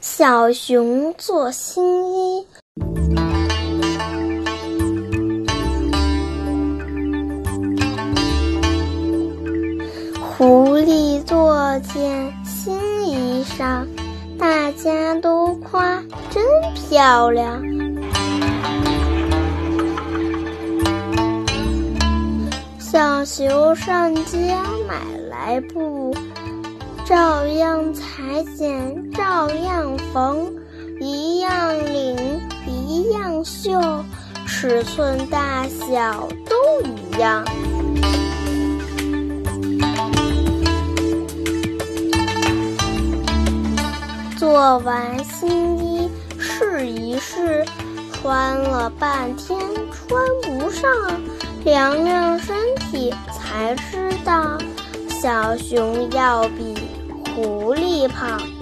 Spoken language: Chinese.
小熊做新衣。狐狸做件新衣裳，大家都夸真漂亮。小熊上街买来布，照样裁剪，照样缝，一样领，一样绣，尺寸大小都一样。做完新衣试一试，穿了半天穿不上。量量身体才知道，小熊要比狐狸跑。